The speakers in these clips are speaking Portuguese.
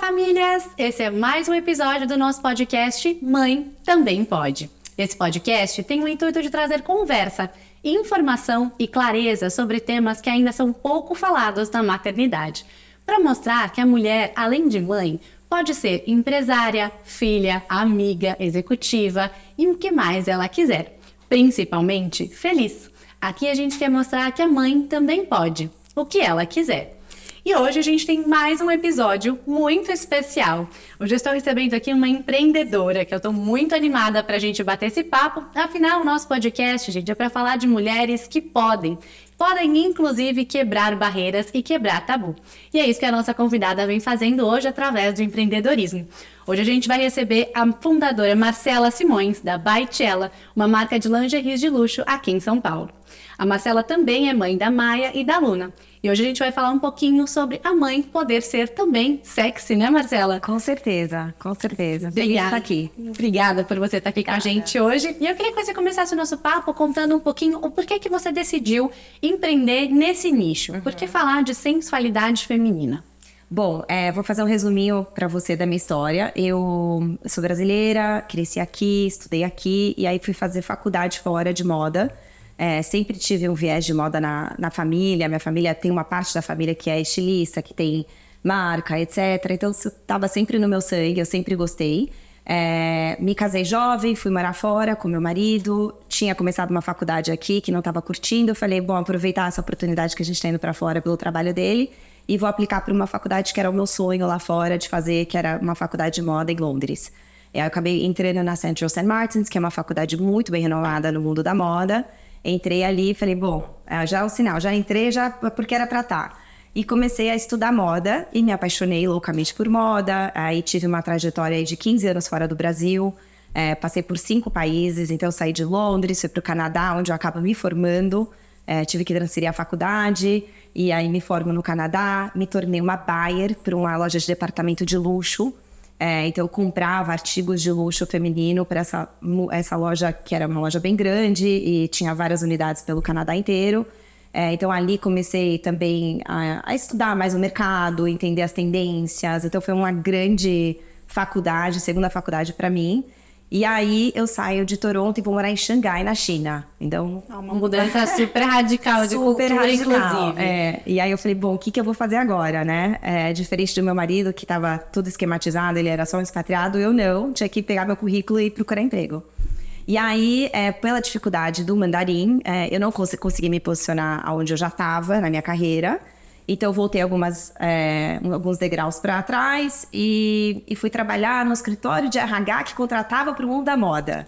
famílias! Esse é mais um episódio do nosso podcast Mãe Também Pode. Esse podcast tem o intuito de trazer conversa, informação e clareza sobre temas que ainda são pouco falados na maternidade, para mostrar que a mulher, além de mãe, pode ser empresária, filha, amiga, executiva e o que mais ela quiser, principalmente feliz. Aqui a gente quer mostrar que a mãe também pode, o que ela quiser. E hoje a gente tem mais um episódio muito especial. Hoje eu estou recebendo aqui uma empreendedora que eu estou muito animada para a gente bater esse papo. Afinal, o nosso podcast, gente, é para falar de mulheres que podem. Podem, inclusive, quebrar barreiras e quebrar tabu. E é isso que a nossa convidada vem fazendo hoje através do empreendedorismo. Hoje a gente vai receber a fundadora Marcela Simões, da Baitella, uma marca de lingeries de luxo aqui em São Paulo. A Marcela também é mãe da Maia e da Luna. E hoje a gente vai falar um pouquinho sobre a mãe poder ser também sexy, né, Marcela? Com certeza, com certeza. Obrigada. aqui. Obrigada por você estar aqui com a gente hoje. E eu queria que você começasse o nosso papo contando um pouquinho o porquê que você decidiu empreender nesse nicho. Uhum. Por que falar de sensualidade feminina? Bom, é, vou fazer um resuminho para você da minha história. Eu sou brasileira, cresci aqui, estudei aqui e aí fui fazer faculdade fora de moda. É, sempre tive um viés de moda na, na família. Minha família tem uma parte da família que é estilista, que tem marca, etc. Então, isso estava sempre no meu sangue, eu sempre gostei. É, me casei jovem, fui morar fora com meu marido, tinha começado uma faculdade aqui que não estava curtindo. Eu falei, bom, aproveitar essa oportunidade que a gente está indo para fora pelo trabalho dele e vou aplicar para uma faculdade que era o meu sonho lá fora de fazer, que era uma faculdade de moda em Londres. Eu acabei entrando na Central St. Martins, que é uma faculdade muito bem renomada no mundo da moda. Entrei ali e falei, bom, é, já é o sinal, já entrei já porque era para estar. Tá. E comecei a estudar moda e me apaixonei loucamente por moda. Aí tive uma trajetória de 15 anos fora do Brasil. É, passei por cinco países, então saí de Londres, fui para o Canadá, onde eu acabo me formando. É, tive que transferir a faculdade e aí me formo no Canadá. Me tornei uma buyer para uma loja de departamento de luxo. É, então eu comprava artigos de luxo feminino para essa, essa loja que era uma loja bem grande e tinha várias unidades pelo Canadá inteiro. É, então ali comecei também a, a, estudar mais o mercado, entender as tendências. Então foi uma grande faculdade, segunda faculdade para mim. E aí eu saio de Toronto e vou morar em Xangai, na China. Então. É uma mudança super radical de super cultura, radical, inclusive. É. E aí eu falei, bom, o que, que eu vou fazer agora, né? É, diferente do meu marido, que estava tudo esquematizado, ele era só um expatriado, eu não, tinha que pegar meu currículo e procurar emprego. E aí, é, pela dificuldade do mandarim, é, eu não cons consegui me posicionar onde eu já estava na minha carreira. Então, eu voltei algumas, é, alguns degraus para trás e, e, fui trabalhar no escritório de RH que contratava para o mundo da moda.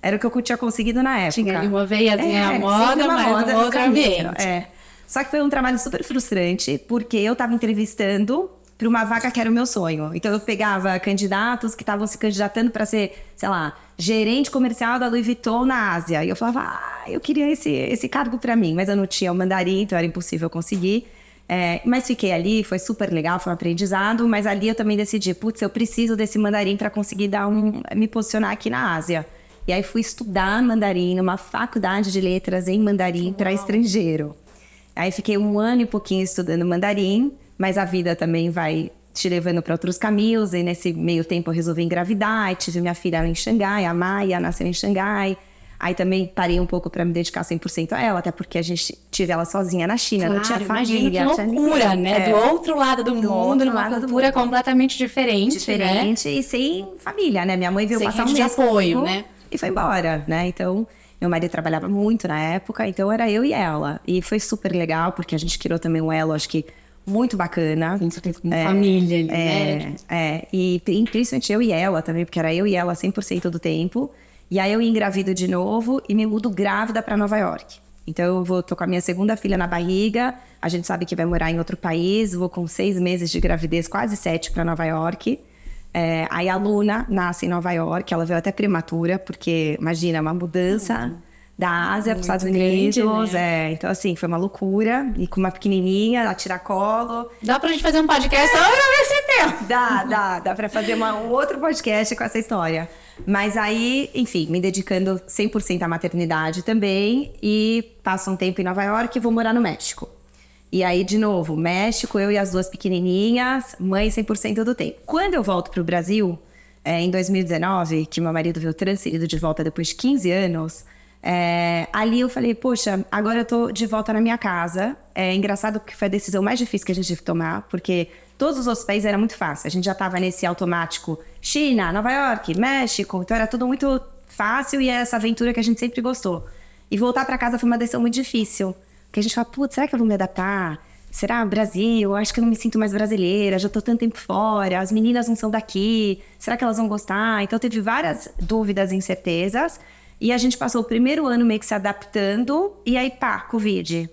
Era o que eu tinha conseguido na época. Tinha uma veiazinha é, moda, mas moda um outro ambiente. É. Só que foi um trabalho super frustrante, porque eu estava entrevistando para uma vaga que era o meu sonho. Então eu pegava candidatos que estavam se candidatando para ser, sei lá, gerente comercial da Louis Vuitton na Ásia. E eu falava, ah, eu queria esse, esse cargo para mim, mas eu não tinha o mandarim, então era impossível conseguir. É, mas fiquei ali, foi super legal, foi um aprendizado. Mas ali eu também decidi, putz, eu preciso desse mandarim para conseguir dar um, me posicionar aqui na Ásia. E aí fui estudar mandarim numa faculdade de letras em mandarim para estrangeiro. Aí fiquei um ano e pouquinho estudando mandarim, mas a vida também vai te levando para outros caminhos. E nesse meio tempo eu resolvi engravidar, e tive minha filha em Xangai, a Maia nasceu em Xangai. Aí também parei um pouco para me dedicar 100% a ela, até porque a gente tive ela sozinha na China, claro, não tinha família. Que loucura, né? É. Do outro lado do, do mundo, numa cultura completamente diferente. Diferente né? e sem família, né? Minha mãe veio sem passar um de apoio, né? E foi embora, né? Então, meu marido trabalhava muito na época, então era eu e ela. E foi super legal, porque a gente criou também um elo, acho que muito bacana. Uma é, família ali, é, né? É, e principalmente eu e ela também, porque era eu e ela 100% do tempo. E aí eu engravido de novo e me mudo grávida para Nova York. Então eu vou tô com a minha segunda filha na barriga. A gente sabe que vai morar em outro país. Vou com seis meses de gravidez, quase sete, para Nova York. É, aí a Luna nasce em Nova York. Ela veio até prematura, porque imagina uma mudança. Uhum da Ásia para os Estados Unidos. Né? É, então, assim, foi uma loucura. E com uma pequenininha, a tiracolo. Dá para gente fazer um podcast só pra esse tempo? Dá, dá. Dá para fazer uma, um outro podcast com essa história. Mas aí, enfim, me dedicando 100% à maternidade também e passo um tempo em Nova York e vou morar no México. E aí, de novo, México, eu e as duas pequenininhas, mãe 100% do tempo. Quando eu volto para o Brasil, é, em 2019, que meu marido veio transferido de volta depois de 15 anos, é, ali eu falei, poxa, agora eu tô de volta na minha casa. É engraçado que foi a decisão mais difícil que a gente teve que tomar, porque todos os outros países era muito fácil. A gente já estava nesse automático China, Nova York, México, então era tudo muito fácil e é essa aventura que a gente sempre gostou. E voltar para casa foi uma decisão muito difícil. Porque a gente fala, putz, será que eu vou me adaptar? Será Brasil? Acho que eu não me sinto mais brasileira, já tô tanto tempo fora, as meninas não são daqui, será que elas vão gostar? Então teve várias dúvidas e incertezas. E a gente passou o primeiro ano meio que se adaptando, e aí pá, Covid.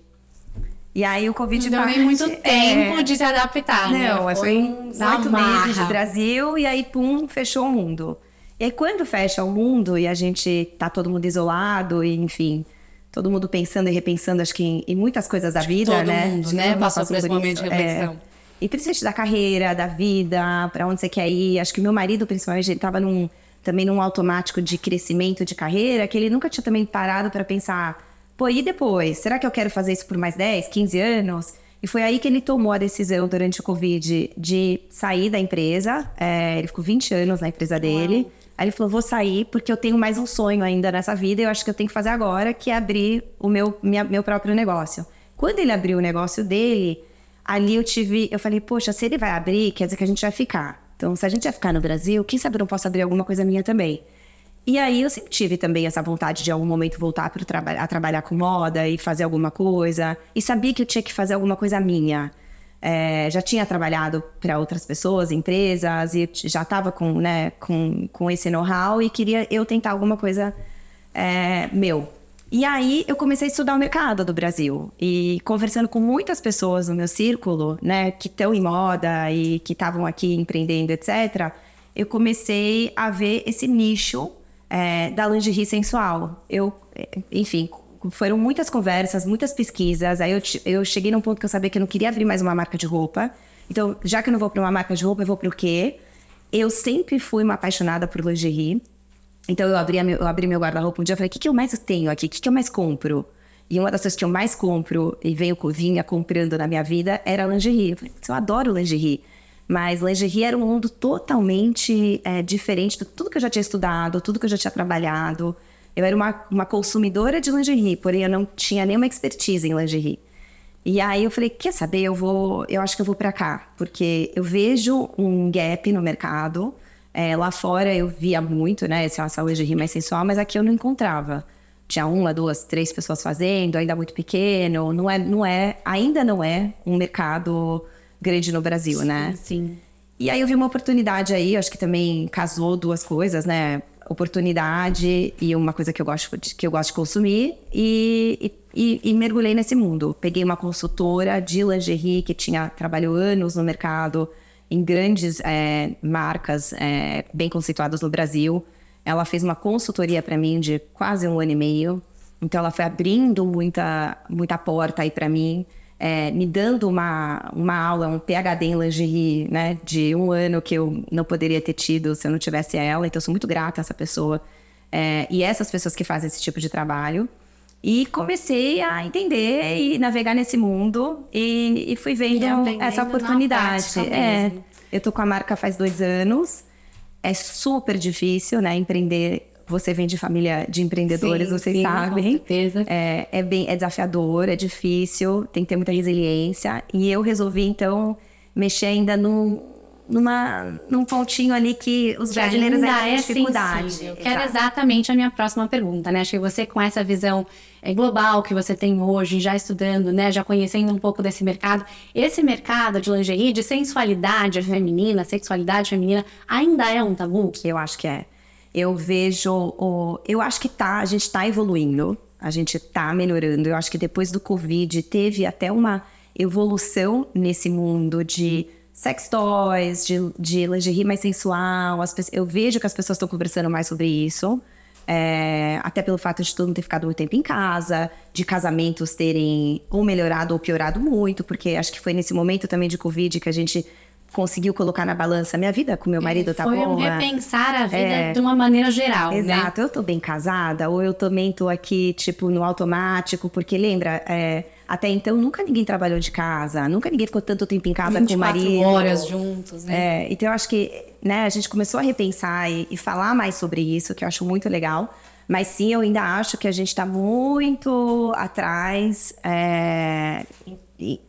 E aí o Covid Não deu nem muito tempo é... de se adaptar, Não, né? Foi, foi oito meses de Brasil, e aí pum, fechou o mundo. E aí quando fecha o mundo e a gente tá todo mundo isolado, e enfim todo mundo pensando e repensando, acho que em, em muitas coisas da acho vida, todo né? Mundo, né? Passou por esse momento de reflexão. É, e principalmente da carreira, da vida, para onde você quer ir. Acho que meu marido, principalmente, ele estava num, também num automático de crescimento de carreira, que ele nunca tinha também parado para pensar, pô, e depois? Será que eu quero fazer isso por mais 10, 15 anos? E foi aí que ele tomou a decisão durante o Covid de sair da empresa. É, ele ficou 20 anos na empresa dele. Uau. Aí ele falou: vou sair porque eu tenho mais um sonho ainda nessa vida e eu acho que eu tenho que fazer agora, que é abrir o meu, minha, meu próprio negócio. Quando ele abriu o negócio dele, ali eu tive. Eu falei, poxa, se ele vai abrir, quer dizer que a gente vai ficar. Então, se a gente vai ficar no Brasil, quem sabe eu não posso abrir alguma coisa minha também. E aí eu sempre tive também essa vontade de em algum momento voltar para traba a trabalhar com moda e fazer alguma coisa. E sabia que eu tinha que fazer alguma coisa minha. É, já tinha trabalhado para outras pessoas, empresas, e já estava com, né, com, com esse know-how e queria eu tentar alguma coisa é, meu. E aí eu comecei a estudar o mercado do Brasil e conversando com muitas pessoas no meu círculo, né, que estão em moda e que estavam aqui empreendendo, etc. Eu comecei a ver esse nicho é, da lingerie sensual. Eu, enfim, foram muitas conversas, muitas pesquisas. Aí eu, eu cheguei num ponto que eu sabia que eu não queria abrir mais uma marca de roupa. Então, já que eu não vou para uma marca de roupa, eu vou para o quê? Eu sempre fui uma apaixonada por lingerie. Então, eu abri, meu, eu abri meu guarda-roupa um dia e falei: o que, que eu mais tenho aqui? O que, que eu mais compro? E uma das coisas que eu mais compro e venho, vinha comprando na minha vida era lingerie. Eu falei: eu adoro lingerie. Mas lingerie era um mundo totalmente é, diferente de tudo que eu já tinha estudado, tudo que eu já tinha trabalhado. Eu era uma, uma consumidora de lingerie, porém eu não tinha nenhuma expertise em lingerie. E aí eu falei, quer saber, eu vou, eu acho que eu vou para cá, porque eu vejo um gap no mercado. É, lá fora eu via muito, né, essa, essa lingerie mais sensual, mas aqui eu não encontrava. Tinha uma, duas, três pessoas fazendo, ainda muito pequeno. Não é, não é, ainda não é um mercado grande no Brasil, sim, né? Sim. E aí eu vi uma oportunidade aí, acho que também casou duas coisas, né? oportunidade e uma coisa que eu gosto de, que eu gosto de consumir e, e, e, mergulhei nesse mundo. Peguei uma consultora de lingerie que tinha trabalhou anos no mercado em grandes é, marcas é, bem conceituadas no Brasil. Ela fez uma consultoria para mim de quase um ano e meio. Então ela foi abrindo muita muita porta aí para mim é, me dando uma, uma aula, um PhD em lingerie, né, de um ano que eu não poderia ter tido se eu não tivesse ela. Então, eu sou muito grata a essa pessoa e essas pessoas que fazem esse tipo de trabalho. E comecei a entender e navegar nesse mundo e, e fui vendo e essa oportunidade. É, eu tô com a marca faz dois anos. É super difícil, né, empreender você vem de família de empreendedores, sim, vocês sim, sabem. Com certeza. É, é, bem, é desafiador, é difícil, tem que ter muita resiliência. E eu resolvi, então, mexer ainda num, numa, num pontinho ali que os brasileiros ainda têm é dificuldade. Que era exatamente a minha próxima pergunta, né? Acho que você, com essa visão é, global que você tem hoje, já estudando, né? Já conhecendo um pouco desse mercado, esse mercado de lingerie, de sensualidade feminina, sexualidade feminina, ainda é um tabu? Eu acho que é eu vejo o, eu acho que tá, a gente está evoluindo, a gente está melhorando. Eu acho que depois do Covid teve até uma evolução nesse mundo de sex toys, de, de lingerie mais sensual. As, eu vejo que as pessoas estão conversando mais sobre isso. É, até pelo fato de todo mundo ter ficado muito tempo em casa, de casamentos terem ou melhorado ou piorado muito, porque acho que foi nesse momento também de Covid que a gente conseguiu colocar na balança minha vida com meu marido tá Foi boa. Foi um repensar a vida é, de uma maneira geral, né? Exato. Né? Eu tô bem casada ou eu também tô aqui, tipo, no automático, porque lembra, é, Até então, nunca ninguém trabalhou de casa, nunca ninguém ficou tanto tempo em casa com o marido. horas juntos, né? É, então, eu acho que né, a gente começou a repensar e, e falar mais sobre isso, que eu acho muito legal. Mas sim, eu ainda acho que a gente está muito atrás é,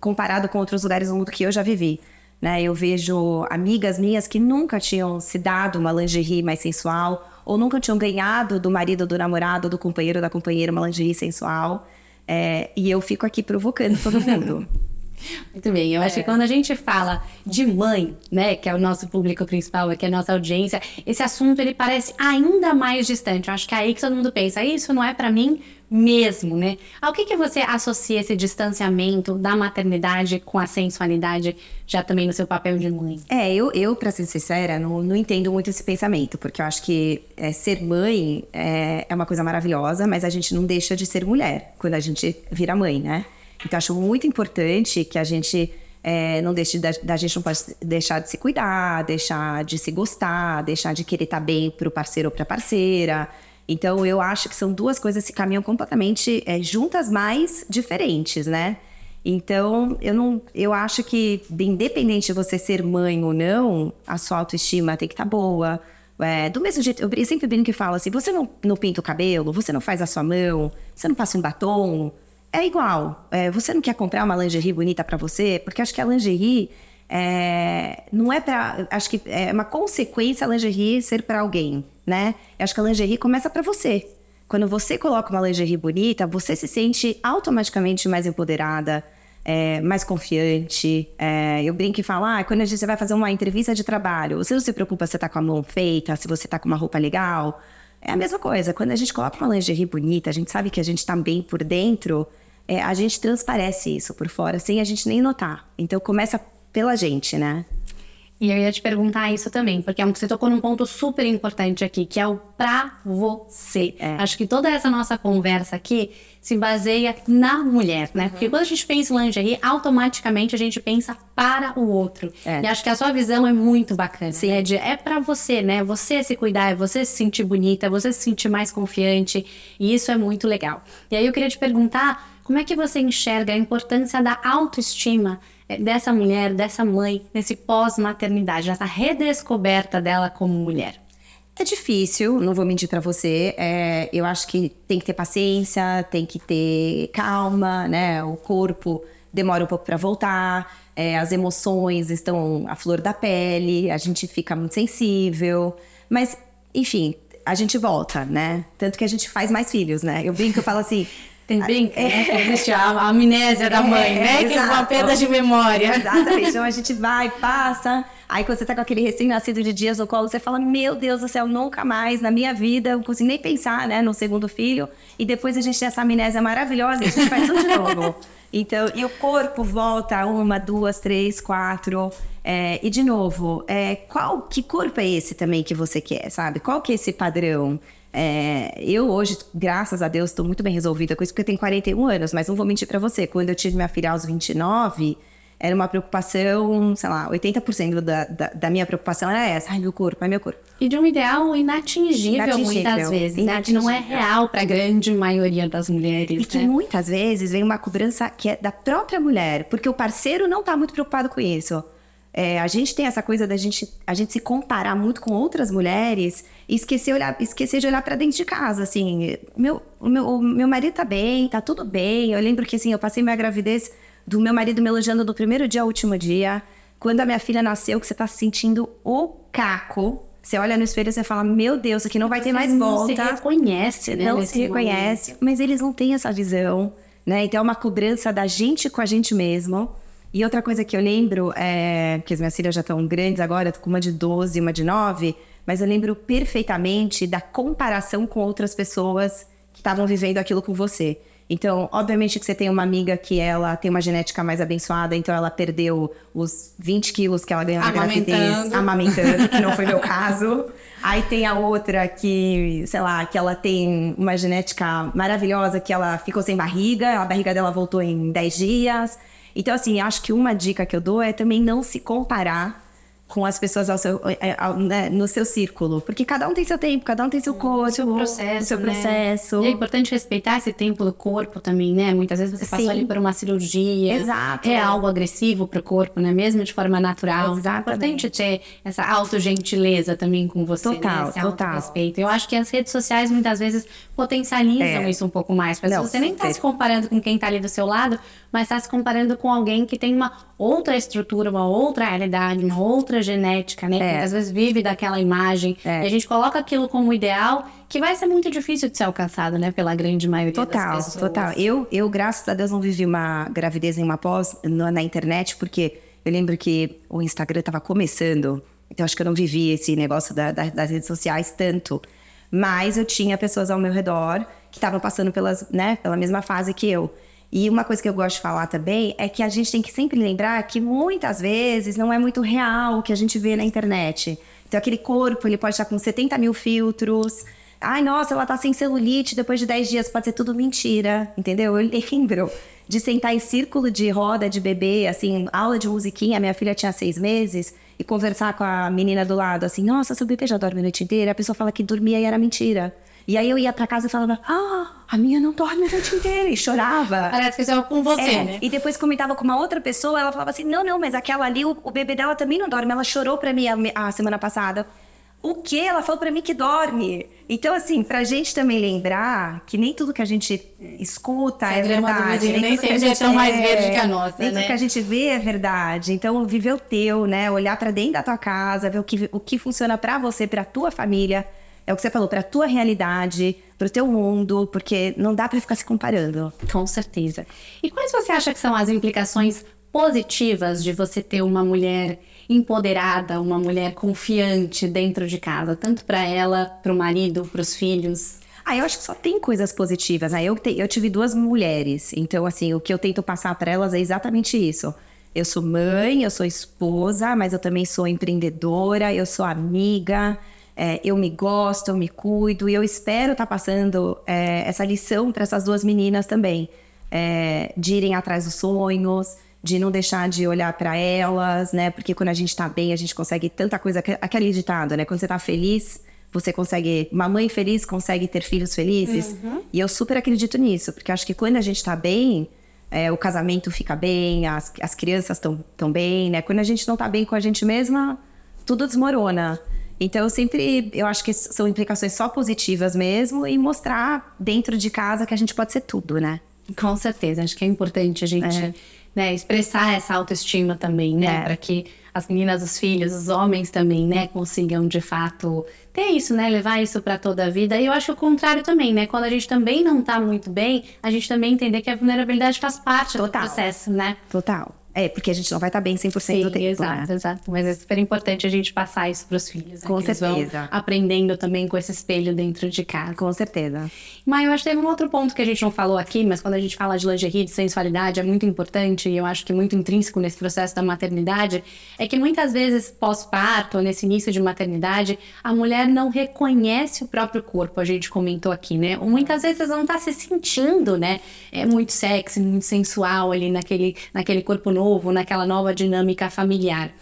comparado com outros lugares do mundo que eu já vivi. Né? Eu vejo amigas minhas que nunca tinham se dado uma lingerie mais sensual, ou nunca tinham ganhado do marido, do namorado, do companheiro, da companheira uma lingerie sensual. É, e eu fico aqui provocando todo mundo. Muito bem, eu é. acho que é. quando a gente fala de mãe, né, que é o nosso público principal, que é a nossa audiência, esse assunto ele parece ainda mais distante. Eu acho que é aí que todo mundo pensa, isso não é para mim, mesmo, né? Ao que, que você associa esse distanciamento da maternidade com a sensualidade, já também no seu papel de mãe? É, eu, eu para ser sincera, não, não entendo muito esse pensamento, porque eu acho que é, ser mãe é, é uma coisa maravilhosa, mas a gente não deixa de ser mulher quando a gente vira mãe, né? Então, acho muito importante que a gente é, não deixe da, da, gente não pode deixar de se cuidar, deixar de se gostar, deixar de querer estar bem para o parceiro ou para a parceira. Então, eu acho que são duas coisas que caminham completamente é, juntas, mas diferentes, né? Então, eu não, eu acho que, independente de você ser mãe ou não, a sua autoestima tem que estar tá boa. É, do mesmo jeito, eu sempre brinco que falo assim: você não, não pinta o cabelo, você não faz a sua mão, você não passa um batom. É igual. É, você não quer comprar uma lingerie bonita para você? Porque acho que a lingerie é, não é para. Acho que é uma consequência a lingerie ser para alguém, né? Eu acho que a lingerie começa para você. Quando você coloca uma lingerie bonita, você se sente automaticamente mais empoderada, é, mais confiante. É, eu brinco e falo, ah, quando a gente vai fazer uma entrevista de trabalho, você não se preocupa se tá com a mão feita, se você tá com uma roupa legal. É a mesma coisa. Quando a gente coloca uma lingerie bonita, a gente sabe que a gente tá bem por dentro, é, a gente transparece isso por fora, sem a gente nem notar. Então começa pela gente, né? E eu ia te perguntar isso também, porque é você tocou num ponto super importante aqui, que é o pra você. É. Acho que toda essa nossa conversa aqui se baseia na mulher, né? Uhum. Porque quando a gente pensa em lingerie, automaticamente a gente pensa para o outro. É. E acho que a sua visão é muito bacana. Sim. Né? De, é para você, né? Você se cuidar, é você se sentir bonita, é você se sentir mais confiante. E isso é muito legal. E aí eu queria te perguntar, como é que você enxerga a importância da autoestima dessa mulher, dessa mãe, nesse pós-maternidade, nessa redescoberta dela como mulher? É difícil, não vou mentir para você. É, eu acho que tem que ter paciência, tem que ter calma, né? O corpo demora um pouco para voltar, é, as emoções estão à flor da pele, a gente fica muito sensível, mas enfim, a gente volta, né? Tanto que a gente faz mais filhos, né? Eu brinco, eu falo assim, tem bem é, né? existe a, amnésia da mãe, né? É, que é uma perda de memória. Exatamente. Então a gente vai, passa. Aí quando você tá com aquele recém-nascido de dias no colo, você fala: Meu Deus do céu, nunca mais na minha vida, eu não consigo nem pensar, né, no segundo filho. E depois a gente tem essa amnésia maravilhosa e a gente faz tudo de novo. Então, e o corpo volta uma, duas, três, quatro. É, e de novo, é, qual que corpo é esse também que você quer, sabe? Qual que é esse padrão? É, eu hoje, graças a Deus, estou muito bem resolvida com isso, porque eu tenho 41 anos, mas não vou mentir para você. Quando eu tive minha filha aos 29, era uma preocupação, sei lá, 80% da, da, da, minha preocupação era essa. Ai, meu corpo, ai, meu corpo. E de um ideal inatingível, inatingível muitas vezes, inatingível. né? Que não é real para a grande maioria das mulheres. E que né? muitas vezes vem uma cobrança que é da própria mulher, porque o parceiro não está muito preocupado com isso. É, a gente tem essa coisa da gente, a gente se comparar muito com outras mulheres e esquecer, olhar, esquecer de olhar para dentro de casa, assim. Meu, o meu, o meu marido tá bem, tá tudo bem. Eu lembro que, assim, eu passei minha gravidez do meu marido me elogiando do primeiro dia ao último dia. Quando a minha filha nasceu, que você tá sentindo o caco. Você olha no espelho e você fala, meu Deus, aqui não vai ter mais volta. Não se reconhece, né? Não se reconhece, momento. mas eles não têm essa visão, né? Então é uma cobrança da gente com a gente mesmo. E outra coisa que eu lembro é que as minhas filhas já estão grandes agora, com uma de 12 e uma de 9, mas eu lembro perfeitamente da comparação com outras pessoas que estavam vivendo aquilo com você. Então, obviamente que você tem uma amiga que ela tem uma genética mais abençoada, então ela perdeu os 20 quilos que ela ganhou na gravidez amamentando, que não foi meu caso. Aí tem a outra que, sei lá, que ela tem uma genética maravilhosa, que ela ficou sem barriga, a barriga dela voltou em 10 dias. Então, assim, acho que uma dica que eu dou é também não se comparar com as pessoas ao seu, é, ao, né, no seu círculo. Porque cada um tem seu tempo, cada um tem seu corpo, seu processo. seu né? processo. E é importante respeitar esse tempo do corpo também, né? Muitas vezes você passou Sim. ali por uma cirurgia. Exato. É algo agressivo pro corpo, né? Mesmo de forma natural. Exatamente. É importante ter essa autogentileza também com você. Total, né? Esse total. respeito. Eu acho que as redes sociais muitas vezes potencializam É. isso um pouco mais. Porque Não, você nem tá super. se comparando com quem tá ali do seu lado, mas tá se comparando com alguém que tem uma outra estrutura, uma outra realidade, uma outra genética, né? É. Às vezes vive daquela imagem. É. E a gente coloca aquilo como ideal, que vai ser muito difícil de ser alcançado, né? Pela grande maioria Total, das pessoas. total. Eu, eu, graças a Deus, não vivi uma gravidez em uma pós na, na internet, porque eu lembro que o Instagram estava começando, então acho que eu não vivi esse negócio da- da- das redes sociais tanto. Mas eu tinha pessoas ao meu redor que estavam passando pelas, né, pela mesma fase que eu. E uma coisa que eu gosto de falar também é que a gente tem que sempre lembrar que muitas vezes não é muito real o que a gente vê na internet. Então, aquele corpo, ele pode estar com 70 mil filtros. Ai, nossa, ela tá sem celulite depois de 10 dias. Pode ser tudo mentira, entendeu? Eu lembro de sentar em círculo de roda de bebê, assim, aula de musiquinha. Minha filha tinha seis meses. E conversar com a menina do lado, assim, nossa, seu bebê já dorme a noite inteira. A pessoa fala que dormia e era mentira. E aí eu ia pra casa e falava, ah, a minha não dorme a noite inteira. E chorava. Parece que é com você, É, né? E depois comentava com uma outra pessoa, ela falava assim: não, não, mas aquela ali, o, o bebê dela também não dorme. Ela chorou pra mim a, a semana passada. O quê? Ela falou pra mim que dorme. Então, assim, pra gente também lembrar que nem tudo que a gente escuta Que é do verdade. vizinho nem que a sempre é tão mais verde que a nossa, Nem né? tudo que a gente vê é verdade. Então, viver o teu, né? Olhar pra dentro da tua casa, ver o que, o que funciona pra você, pra tua família. É o que você falou, pra tua realidade, pro teu mundo, porque não dá pra ficar se comparando. Com certeza. E quais você acha que são as implicações positivas de você ter uma mulher empoderada, uma mulher confiante dentro de casa, tanto para ela, para o marido, para os filhos? Ah, eu acho que só tem coisas positivas, né? Eu, te- eu tive duas mulheres, então, assim, o que eu tento passar para elas é exatamente isso. Eu sou mãe, eu sou esposa, mas eu também sou empreendedora, eu sou amiga, é, eu me gosto, eu me cuido, e eu espero estar passando é, essa lição para essas duas meninas também, é, de irem atrás dos sonhos, de não deixar de olhar para elas, né? Porque quando a gente tá bem, a gente consegue tanta coisa, aqu- aquele ditado, né? Quando você tá feliz, você consegue. Uma mãe feliz consegue ter filhos felizes. E eu super acredito nisso, porque acho que quando a gente tá bem, é, o casamento fica bem, as, as crianças estão tão bem, né? Quando a gente não tá bem com a gente mesma, tudo desmorona. Então, eu sempre, eu acho que são implicações só positivas mesmo e mostrar dentro de casa que a gente pode ser tudo, né? Com certeza, acho que é importante a gente É. né, expressar essa autoestima também, né? É. Para que as meninas, os filhos, os homens também, né, consigam de fato ter isso, né? Levar isso para toda a vida. E eu acho o contrário também, né? Quando a gente também não tá muito bem, a gente também entender que a vulnerabilidade faz parte Total. do processo, né? Total. É, porque a gente não vai estar bem 100% do tempo, exato, né? exato. Mas é super importante a gente passar isso para os filhos. né? Com Que eles vão certeza. aprendendo também com esse espelho dentro de casa. Com certeza. Mas eu acho que teve um outro ponto que a gente não falou aqui, mas quando a gente fala de lingerie, de sensualidade, é muito importante e eu acho que muito intrínseco nesse processo da maternidade, é que muitas vezes pós-parto, nesse início de maternidade, a mulher não reconhece o próprio corpo, a gente comentou aqui, né? Ou muitas vezes não tá se sentindo, né? É muito sexy, muito sensual ali naquele, naquele corpo novo, naquela nova dinâmica familiar.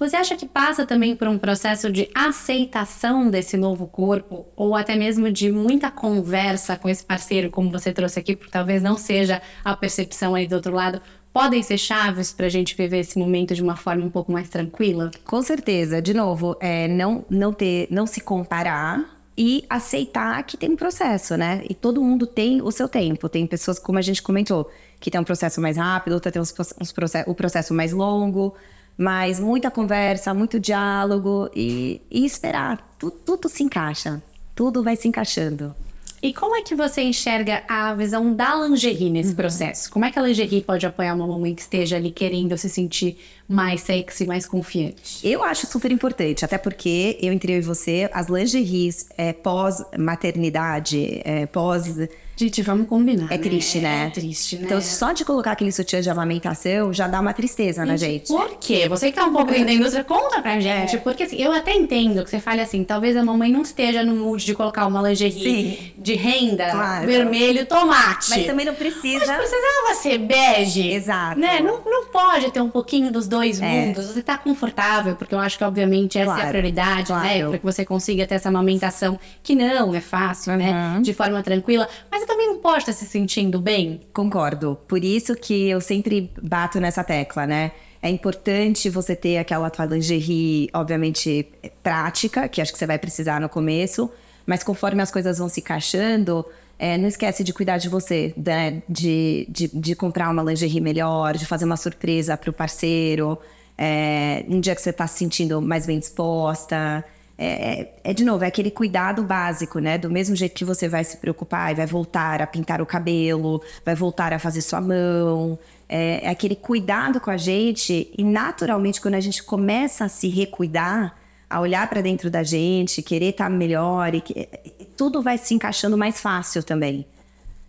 Você acha que passa também por um processo de aceitação desse novo corpo, ou até mesmo de muita conversa com esse parceiro, como você trouxe aqui, porque talvez não seja a percepção aí do outro lado, podem ser chaves para a gente viver esse momento de uma forma um pouco mais tranquila? Com certeza. De novo, é, não, não, ter, não se comparar e aceitar que tem um processo, né? E todo mundo tem o seu tempo. Tem pessoas, como a gente comentou, que tem um processo mais rápido, outra tem uns, uns proce- o processo mais longo. Mas muita conversa, muito diálogo e, e esperar. Tu- tudo se encaixa. Tudo vai se encaixando. E como é que você enxerga a visão da lingerie nesse processo? Como é que a lingerie pode apoiar uma mamãe que esteja ali querendo se sentir mais sexy, mais confiante? Eu acho super importante, até porque eu entre eu e você, as lingeries é, pós-maternidade, é, pós Gente, vamos combinar. É né? triste, né? É triste, né? Então, só de colocar aquele sutiã de amamentação já dá uma tristeza na gente. Por quê? Você que tá um pouco dentro da indústria, conta pra gente. Porque assim, eu até entendo que você fale assim, talvez a mamãe não esteja no mood de colocar uma lingerie Sim. de renda, Claro. vermelho, tomate. Mas também não Mas precisa. precisava ser bege. Exato. Né? Não, não pode ter um pouquinho dos dois É. mundos. Você tá confortável, porque eu acho que, obviamente, essa é a Claro, prioridade, né? claro. Para que você consiga ter essa amamentação, que não é fácil, né? Uhum. De forma tranquila. Mas também não pode estar se sentindo bem. Concordo. Por isso que eu sempre bato nessa tecla, né? É importante você ter aquela tua lingerie, obviamente, prática, que acho que você vai precisar no começo, mas conforme as coisas vão se encaixando, é, não esquece de cuidar de você, né? De, de, de comprar uma lingerie melhor, de fazer uma surpresa pro parceiro, é, um dia que você tá se sentindo mais bem disposta. É, é- é, de novo, é aquele cuidado básico, né? Do mesmo jeito que você vai se preocupar e vai voltar a pintar o cabelo, vai voltar a fazer sua mão. É, é aquele cuidado com a gente e naturalmente quando a gente começa a se recuidar, a olhar para dentro da gente, querer estar melhor, e que- tudo vai se encaixando mais fácil também.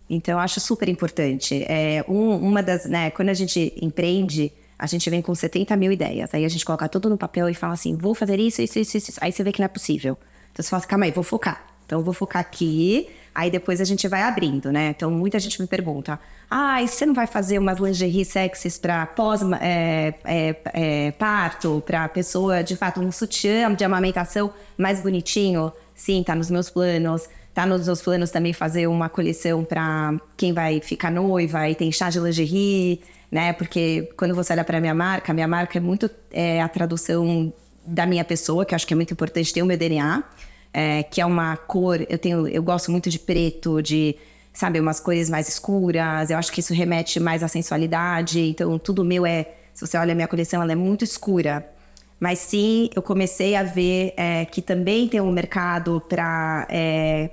Então, eu acho super importante. É, um- uma das, né, quando a gente empreende, a gente vem com 70 mil ideias. Aí a gente coloca tudo no papel e fala assim: vou fazer isso, isso, isso, isso. Aí você vê que não é possível. Então você fala assim: calma aí, vou focar. Então eu vou focar aqui. Aí depois a gente vai abrindo, né? Então muita gente me pergunta: ah, e você não vai fazer umas lingerie sexys para pós é, é, é, parto, para pessoa de fato um sutiã de amamentação mais bonitinho? Sim, tá nos meus planos. Tá nos meus planos também fazer uma coleção para quem vai ficar noiva e tem chá de lingerie, né? Porque quando você olha para minha marca, minha marca é muito é, a tradução da minha pessoa, que acho que é muito importante ter o meu DNA, é, que é uma cor. Eu tenho, eu gosto muito de preto, de sabe umas cores mais escuras. Eu acho que isso remete mais à sensualidade. Então tudo meu é, se você olha a minha coleção, ela é muito escura. Mas sim, eu comecei a ver é, que também tem um mercado para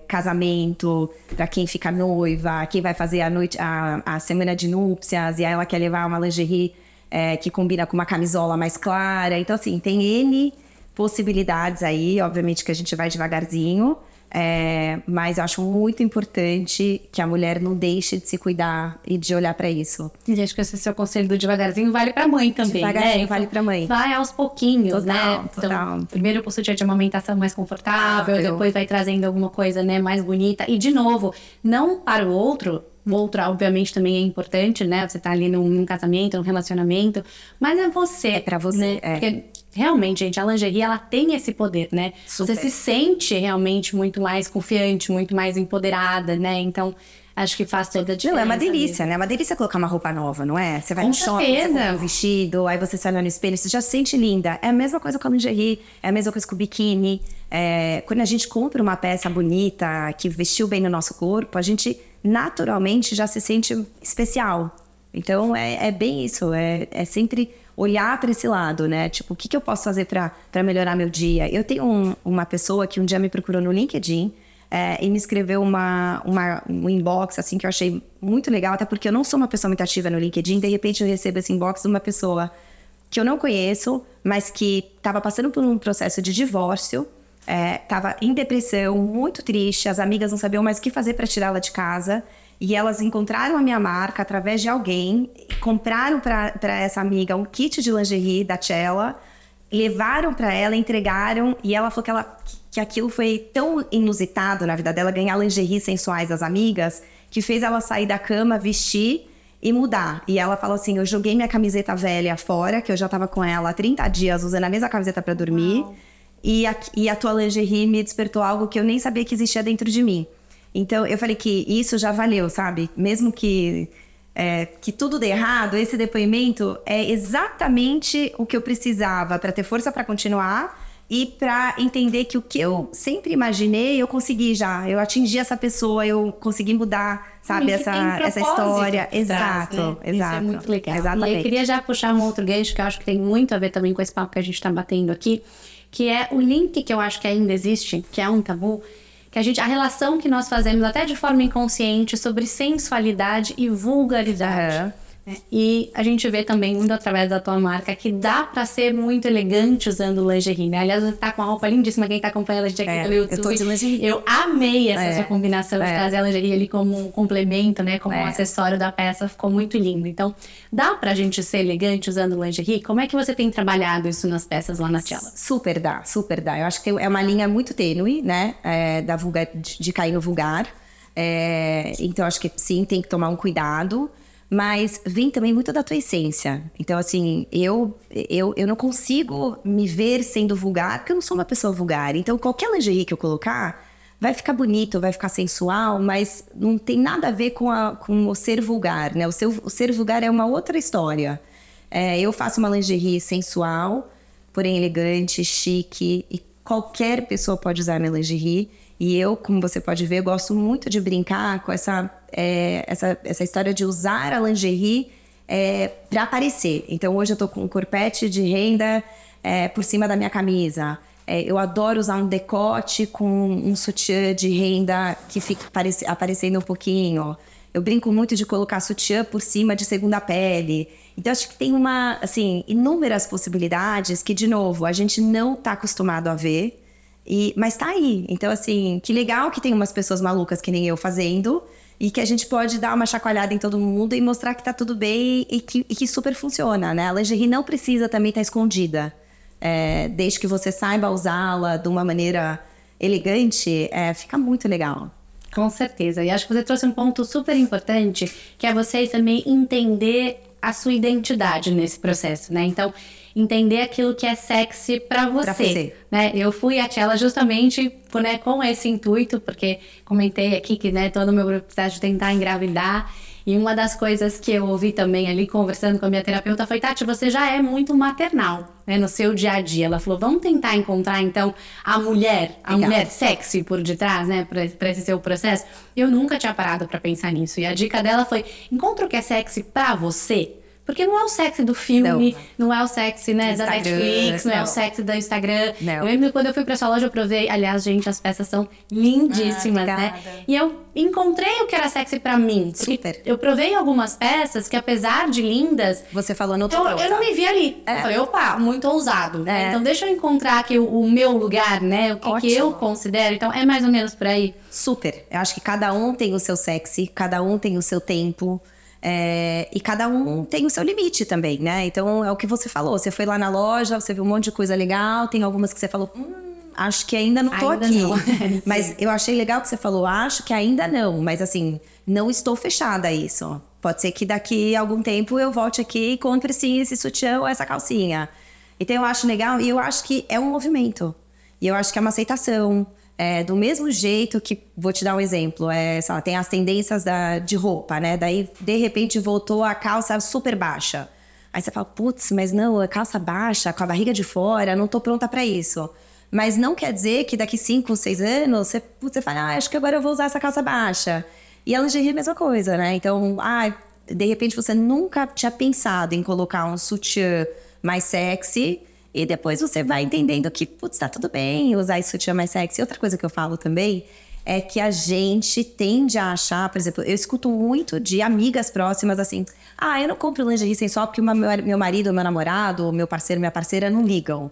casamento, para quem fica noiva, quem vai fazer a noite, a, a semana de núpcias, e aí ela quer levar uma lingerie é, que combina com uma camisola mais clara. Então, assim, tem N possibilidades aí, obviamente que a gente vai devagarzinho. É, mas eu acho muito importante que a mulher não deixe de se cuidar e de olhar para isso. E acho que esse seu conselho do devagarzinho vale pra mãe também, Devagarzinho né? vale pra mãe. Vai aos pouquinhos, Total, né? total. Então, primeiro o sutiã de amamentação mais confortável, depois vai trazendo alguma coisa, né, mais bonita. E, de novo, não para o outro, o outro, obviamente, também é importante, né? Você tá ali num, num casamento, num relacionamento, mas é você. É pra você, Né? é. Porque, realmente, gente, a lingerie, ela tem esse poder, né? Super. Você se sente realmente muito mais confiante, muito mais empoderada, né? Então, acho que faz toda a diferença. Não, é uma mesmo. delícia, né? É uma delícia colocar uma roupa nova, não é? Você vai Com no shopping, você compra um vestido, aí você sai no espelho, você já se sente linda. É a mesma coisa com a lingerie, é a mesma coisa com o biquíni. É, quando a gente compra uma peça bonita, que vestiu bem no nosso corpo, a gente naturalmente já se sente especial. Então, é, é bem isso, é, é sempre olhar para esse lado, né? Tipo, o que, que eu posso fazer para melhorar meu dia? Eu tenho um- uma pessoa que um dia me procurou no LinkedIn, é, e me escreveu uma, uma, um inbox, assim, que eu achei muito legal, até porque eu não sou uma pessoa muito ativa no LinkedIn, de repente eu recebo esse inbox de uma pessoa que eu não conheço, mas que estava passando por um processo de divórcio, estava em depressão, muito triste, as amigas não sabiam mais o que fazer para tirá-la de casa, e elas encontraram a minha marca através de alguém, compraram para essa amiga um kit de lingerie da Cella, levaram para ela, entregaram e ela falou que, ela, que aquilo foi tão inusitado na vida dela, ganhar lingerie sensuais das amigas, que fez ela sair da cama, vestir e mudar. E ela falou assim: Eu joguei minha camiseta velha fora, que eu já tava com ela há 30 dias usando a mesma camiseta para dormir, e a, e a tua lingerie me despertou algo que eu nem sabia que existia dentro de mim. Então eu falei que isso já valeu, sabe? Mesmo que é, que tudo dê errado, esse depoimento é exatamente o que eu precisava para ter força para continuar e para entender que o que eu sempre imaginei eu consegui já. Eu atingi essa pessoa, eu consegui mudar, sabe, E essa, essa história. exato, né? exato. Isso é muito legal. E Exatamente. eu queria já puxar um outro gancho que eu acho que tem muito a ver também com esse papo que a gente está batendo aqui, que é o link que eu acho que ainda existe, que é um tabu, que a gente, a relação que nós fazemos até de forma inconsciente sobre sensualidade e vulgaridade. Aham. É, e a gente vê também muito através da tua marca que dá pra ser muito elegante usando lingerie, né? Aliás, você tá com uma roupa lindíssima, quem tá acompanhando a gente aqui É, pelo YouTube. eu tô de lingerie. Eu amei essa É, sua combinação de é. trazer a lingerie ali como um complemento, né? Como um É. acessório da peça, ficou muito lindo. Então, dá pra gente ser elegante usando lingerie? Como é que você tem trabalhado isso nas peças lá na Tela? Super dá, super dá. Eu acho que é uma linha muito tênue, né? é, da vulgar, de, de cair no vulgar. É, então, acho que sim, tem que tomar um cuidado. Mas vem também muito da tua essência. Então, assim, eu, eu, eu não consigo me ver sendo vulgar, porque eu não sou uma pessoa vulgar. Então, qualquer lingerie que eu colocar vai ficar bonito, vai ficar sensual, mas não tem nada a ver com, a, com o ser vulgar, né? O, seu, o ser vulgar é uma outra história. É, eu faço uma lingerie sensual, porém elegante, chique, e qualquer pessoa pode usar minha lingerie. E eu, como você pode ver, gosto muito de brincar com essa, é, essa, essa história de usar a lingerie é, para aparecer. Então hoje eu tô com um corpete de renda é, por cima da minha camisa. É, eu adoro usar um decote com um sutiã de renda que fica aparece- aparecendo um pouquinho. Eu brinco muito de colocar sutiã por cima de segunda pele. Então, acho que tem uma, assim, inúmeras possibilidades que, de novo, a gente não tá acostumado a ver. E, mas tá aí. Então, assim, que legal que tem umas pessoas malucas que nem eu fazendo. E que a gente pode dar uma chacoalhada em todo mundo e mostrar que tá tudo bem e que, e que super funciona, né? A lingerie não precisa também estar escondida. É, desde que você saiba usá-la de uma maneira elegante, é, fica muito legal. Com certeza. E acho que você trouxe um ponto super importante, que é vocês também entender a sua identidade nesse processo, né? Então, entender aquilo que é sexy pra você, Pra você. né? Eu fui a Tchela justamente né, com esse intuito, porque comentei aqui que né, todo o meu processo de tentar engravidar. E uma das coisas que eu ouvi também ali conversando com a minha terapeuta foi: Tati, você já é muito maternal né, no seu dia a dia. Ela falou: vamos tentar encontrar então a mulher, a Legal. mulher sexy por detrás, né, pra esse seu processo. Eu nunca tinha parado pra pensar nisso. E a dica dela foi: encontra o que é sexy pra você. Porque não é o sexy do filme, não, é o sexy né, da Netflix, não, é o não. sexy do Instagram. Não. Eu lembro quando eu fui pra sua loja, eu provei. Aliás, gente, as peças são lindíssimas, Ah, né? E eu encontrei o que era sexy pra mim. Super. Eu provei algumas peças que, apesar de lindas, Você falou no outro eu, eu não me vi ali. É. Eu falei, opa, muito ousado. É. Então deixa eu encontrar aqui o, o meu lugar, né? O que, que eu considero. Então é mais ou menos por aí. Super. Eu acho que cada um tem o seu sexy, cada um tem o seu tempo. É, e cada um tem o seu limite também, né? Então é o que você falou. Você foi lá na loja, você viu um monte de coisa legal, tem algumas que você falou, hum, acho que ainda não tô Ainda aqui. não. Mas eu achei legal que você falou, acho que ainda não. Mas assim, não estou fechada a isso. Pode ser que daqui a algum tempo eu volte aqui e compre sim esse sutiã ou essa calcinha. Então eu acho legal e eu acho que é um movimento. E eu acho que é uma aceitação. É, do mesmo jeito que, vou te dar um exemplo, é, lá, tem as tendências da, de roupa, né? Daí, de repente, voltou a calça super baixa. Aí você fala, putz, mas não, a calça baixa, com a barriga de fora, não tô pronta pra isso. Mas não quer dizer que daqui 5, 6 anos, você, putz, você fala, ah, acho que agora eu vou usar essa calça baixa. E a lingerie é a mesma coisa, né? Então, ah, de repente você nunca tinha pensado em colocar um sutiã mais sexy e depois você vai entendendo que, putz, tá tudo bem usar esse sutiã mais sexy. Outra coisa que eu falo também é que a gente tende a achar, por exemplo, eu escuto muito de amigas próximas assim: ah, eu não compro lingerie sensual porque o meu, meu marido, meu namorado, meu parceiro, minha parceira não ligam.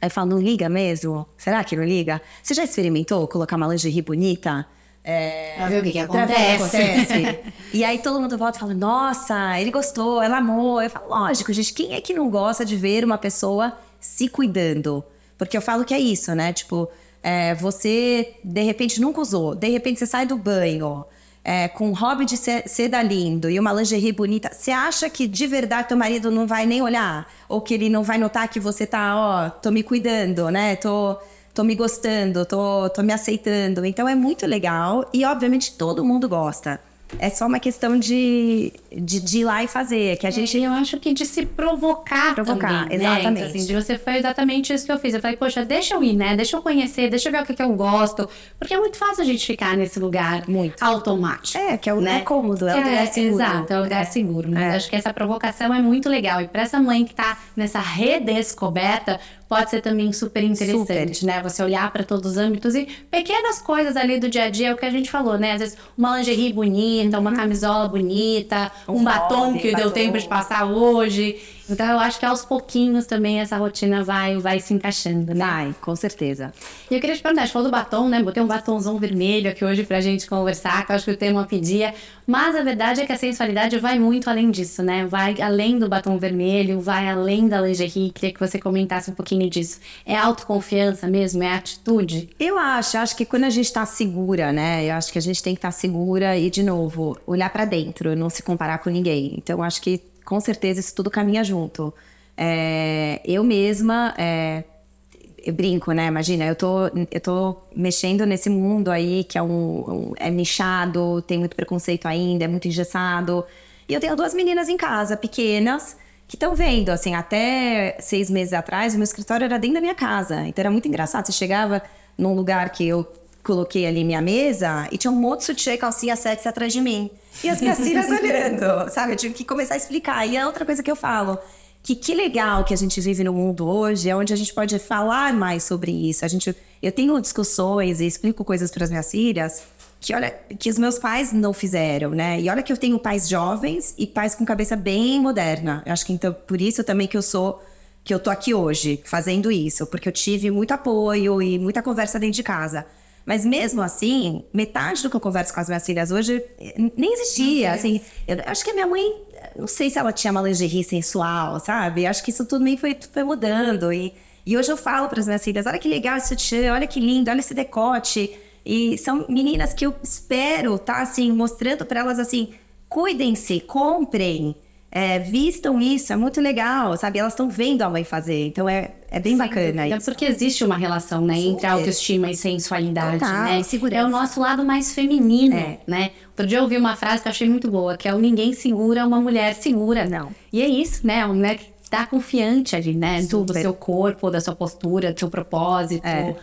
Aí eu falo, não liga mesmo? Será que não liga? Você já experimentou colocar uma lingerie bonita? É, Pra ver o que, que acontece. acontece. e aí todo mundo volta e fala: Nossa, ele gostou, ela amou. Eu falo: Lógico, gente, quem é que não gosta de ver uma pessoa se cuidando? Porque eu falo que é isso, né? Tipo, é, você de repente nunca usou, de repente você sai do banho. é, com um hobby de se- seda lindo e uma lingerie bonita, você acha que de verdade teu marido não vai nem olhar? Ou que ele não vai notar que você tá, ó, tô me cuidando, né? Tô, tô me gostando, tô, tô me aceitando. Então é muito legal e, obviamente, todo mundo gosta. É só uma questão de, de, de ir lá e fazer, que a gente. Gente, eu acho que de se provocar, Provocar, também, exatamente. Né? Então, assim, de você foi exatamente isso que eu fiz. Eu falei, poxa, deixa eu ir, né? Deixa eu conhecer, deixa eu ver o que, que eu gosto. Porque é muito fácil a gente ficar nesse lugar Muito. automático. É, que é o né? é cômodo, é o Que lugar seguro. Exato, é o lugar seguro. Mas É. acho que essa provocação é muito legal. E para essa mãe que tá nessa redescoberta, pode ser também super interessante, Super. né? Você olhar para todos os âmbitos e pequenas coisas ali do dia a dia, é o que a gente falou, né? Às vezes uma lingerie bonita, uma camisola bonita, um, Um batom que deu batom. tempo de passar hoje. Então eu acho que aos pouquinhos também essa rotina vai, vai se encaixando, né? Vai, com certeza. E eu queria te perguntar, gente falou do batom, né? Botei um batomzão vermelho aqui hoje pra gente conversar, que eu acho que o tema pedia. Mas a verdade é que a sensualidade vai muito além disso, né? Vai além do batom vermelho, vai além da lingerie. Queria que você comentasse um pouquinho disso. É autoconfiança mesmo? É atitude? Eu acho, acho que quando a gente tá segura, né? Eu acho que a gente tem que estar segura e, de novo, olhar pra dentro, não se comparar com ninguém. Então, acho que com certeza isso tudo caminha junto. É, eu mesma, é, eu brinco, né? Imagina, eu tô, eu tô mexendo nesse mundo aí que é um, um- é nichado, tem muito preconceito ainda, é muito engessado. E eu tenho duas meninas em casa, pequenas, que estão vendo, assim, até seis meses atrás, o meu escritório era dentro da minha casa. Então era muito engraçado. Você chegava num lugar que eu coloquei ali minha mesa e tinha um monte de sutiã e calcinha sexy atrás de mim. E as minhas filhas olhando, sabe? Eu tive que começar a explicar. E é outra coisa que eu falo, que que legal que a gente vive no mundo hoje, é onde a gente pode falar mais sobre isso. A gente, eu tenho discussões e explico coisas para as minhas filhas que olha que os meus pais não fizeram, né? E olha que eu tenho pais jovens e pais com cabeça bem moderna. Eu acho que então por isso também que eu sou que eu tô aqui hoje fazendo isso, porque eu tive muito apoio e muita conversa dentro de casa. Mas mesmo assim, metade do que eu converso com as minhas filhas hoje eh, nem existia. Assim, eu acho que a minha mãe, não sei se ela tinha uma lingerie sensual, sabe? Acho que isso tudo meio foi, foi mudando. E, e hoje eu falo para as minhas filhas: olha que legal esse sutiã, olha que lindo, olha esse decote. E são meninas que eu espero tá assim, mostrando para elas assim: cuidem-se, comprem. É, vistam isso, é muito legal, sabe? Elas estão vendo a mãe fazer, então é, é bem bacana É isso. porque existe uma relação, né, entre Super. autoestima e sensualidade, Total, né? segurança. É o nosso lado mais feminino, É. né? Outro dia eu ouvi uma frase que eu achei muito boa, que é o ninguém segura, uma mulher segura. Não. E é isso, né? Uma mulher que tá confiante ali, né? Do, do Super. seu corpo, da sua postura, do seu propósito. É.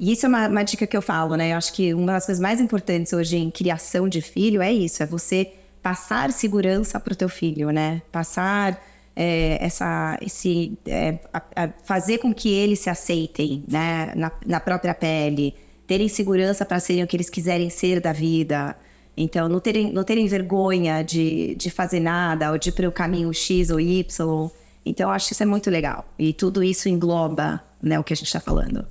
E isso é uma, uma dica que eu falo, né? Eu acho que uma das coisas mais importantes hoje em criação de filho é isso, é você passar segurança para o teu filho, né? Passar é, essa, esse, é, a- a- fazer com que eles se aceitem, né? Na, na própria pele, terem segurança para serem o que eles quiserem ser da vida. Então, não terem, não terem vergonha de, de fazer nada ou de ir para o caminho X ou Y. Então, acho que isso é muito legal. E tudo isso engloba né, o que a gente está falando.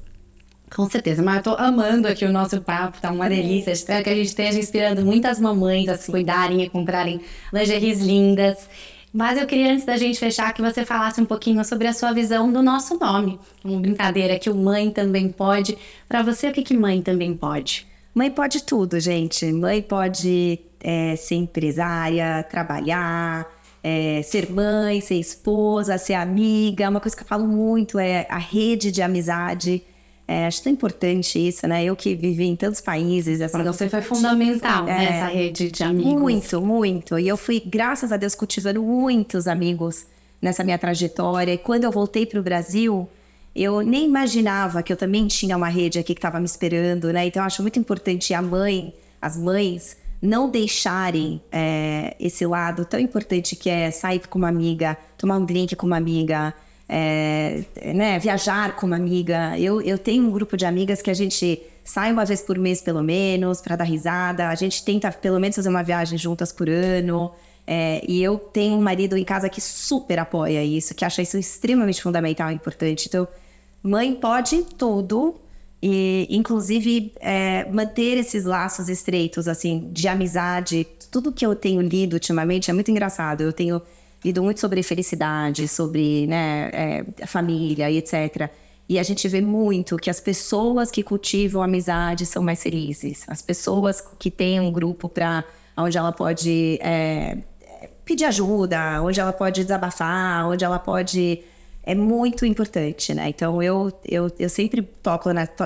Com certeza, mas eu tô amando aqui o nosso papo, tá uma delícia. Espero que a gente esteja inspirando muitas mamães a se cuidarem e comprarem lingeries lindas. Mas eu queria, antes da gente fechar, que você falasse um pouquinho sobre a sua visão do nosso nome. Uma brincadeira que o Mãe Também Pode. Pra você, o que, que Mãe Também Pode? Mãe pode tudo, gente. Mãe pode é, ser empresária, trabalhar, é, ser mãe, ser esposa, ser amiga. Uma coisa que eu falo muito é a rede de amizade. É, acho tão importante isso, né? Eu que vivi em tantos países. Assim, Pra você foi fundamental, né? É. Essa rede de amigos. Muito, muito. E eu fui, graças a Deus, cultivando muitos amigos nessa minha trajetória. E quando eu voltei para o Brasil, eu nem imaginava que eu também tinha uma rede aqui que estava me esperando, né? Então eu acho muito importante a mãe, as mães, não deixarem é, esse lado tão importante que é sair com uma amiga, tomar um drink com uma amiga, é, né, viajar com uma amiga. Eu, eu tenho um grupo de amigas que a gente sai uma vez por mês, pelo menos, para dar risada. A gente tenta, pelo menos, fazer uma viagem juntas por ano. É, e eu tenho um marido em casa que super apoia isso, que acha isso extremamente fundamental e importante. Então, mãe pode tudo, e inclusive é, manter esses laços estreitos, assim, de amizade. Tudo que eu tenho lido ultimamente é muito engraçado. Eu tenho lido muito sobre felicidade, sobre né, é, família e etc. E a gente vê muito que as pessoas que cultivam amizade são mais felizes. As pessoas que têm um grupo para onde ela pode é, pedir ajuda, onde ela pode desabafar, onde ela pode é muito importante, né? Então eu, eu, eu sempre toco, na, to,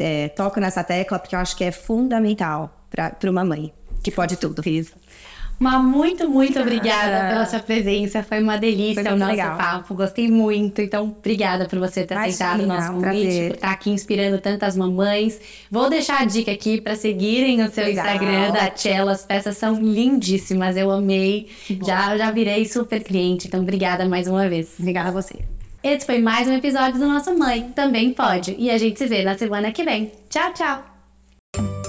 é, toco nessa tecla porque eu acho que é fundamental para uma mãe que pode tudo. Mas muito, muito obrigada pela sua presença. Foi uma delícia Foi o nosso legal. papo. Gostei muito. Então, obrigada por você ter Imagina, aceitado o nosso convite, por estar aqui inspirando tantas mamães. Vou deixar a dica aqui para seguirem o seu Legal. Instagram da Cello. As peças são lindíssimas. Eu amei. Já, já virei super cliente. Então, obrigada mais uma vez. Obrigada a você. Esse foi mais um episódio do nosso Mãe Também Pode. E a gente se vê na semana que vem. Tchau, tchau!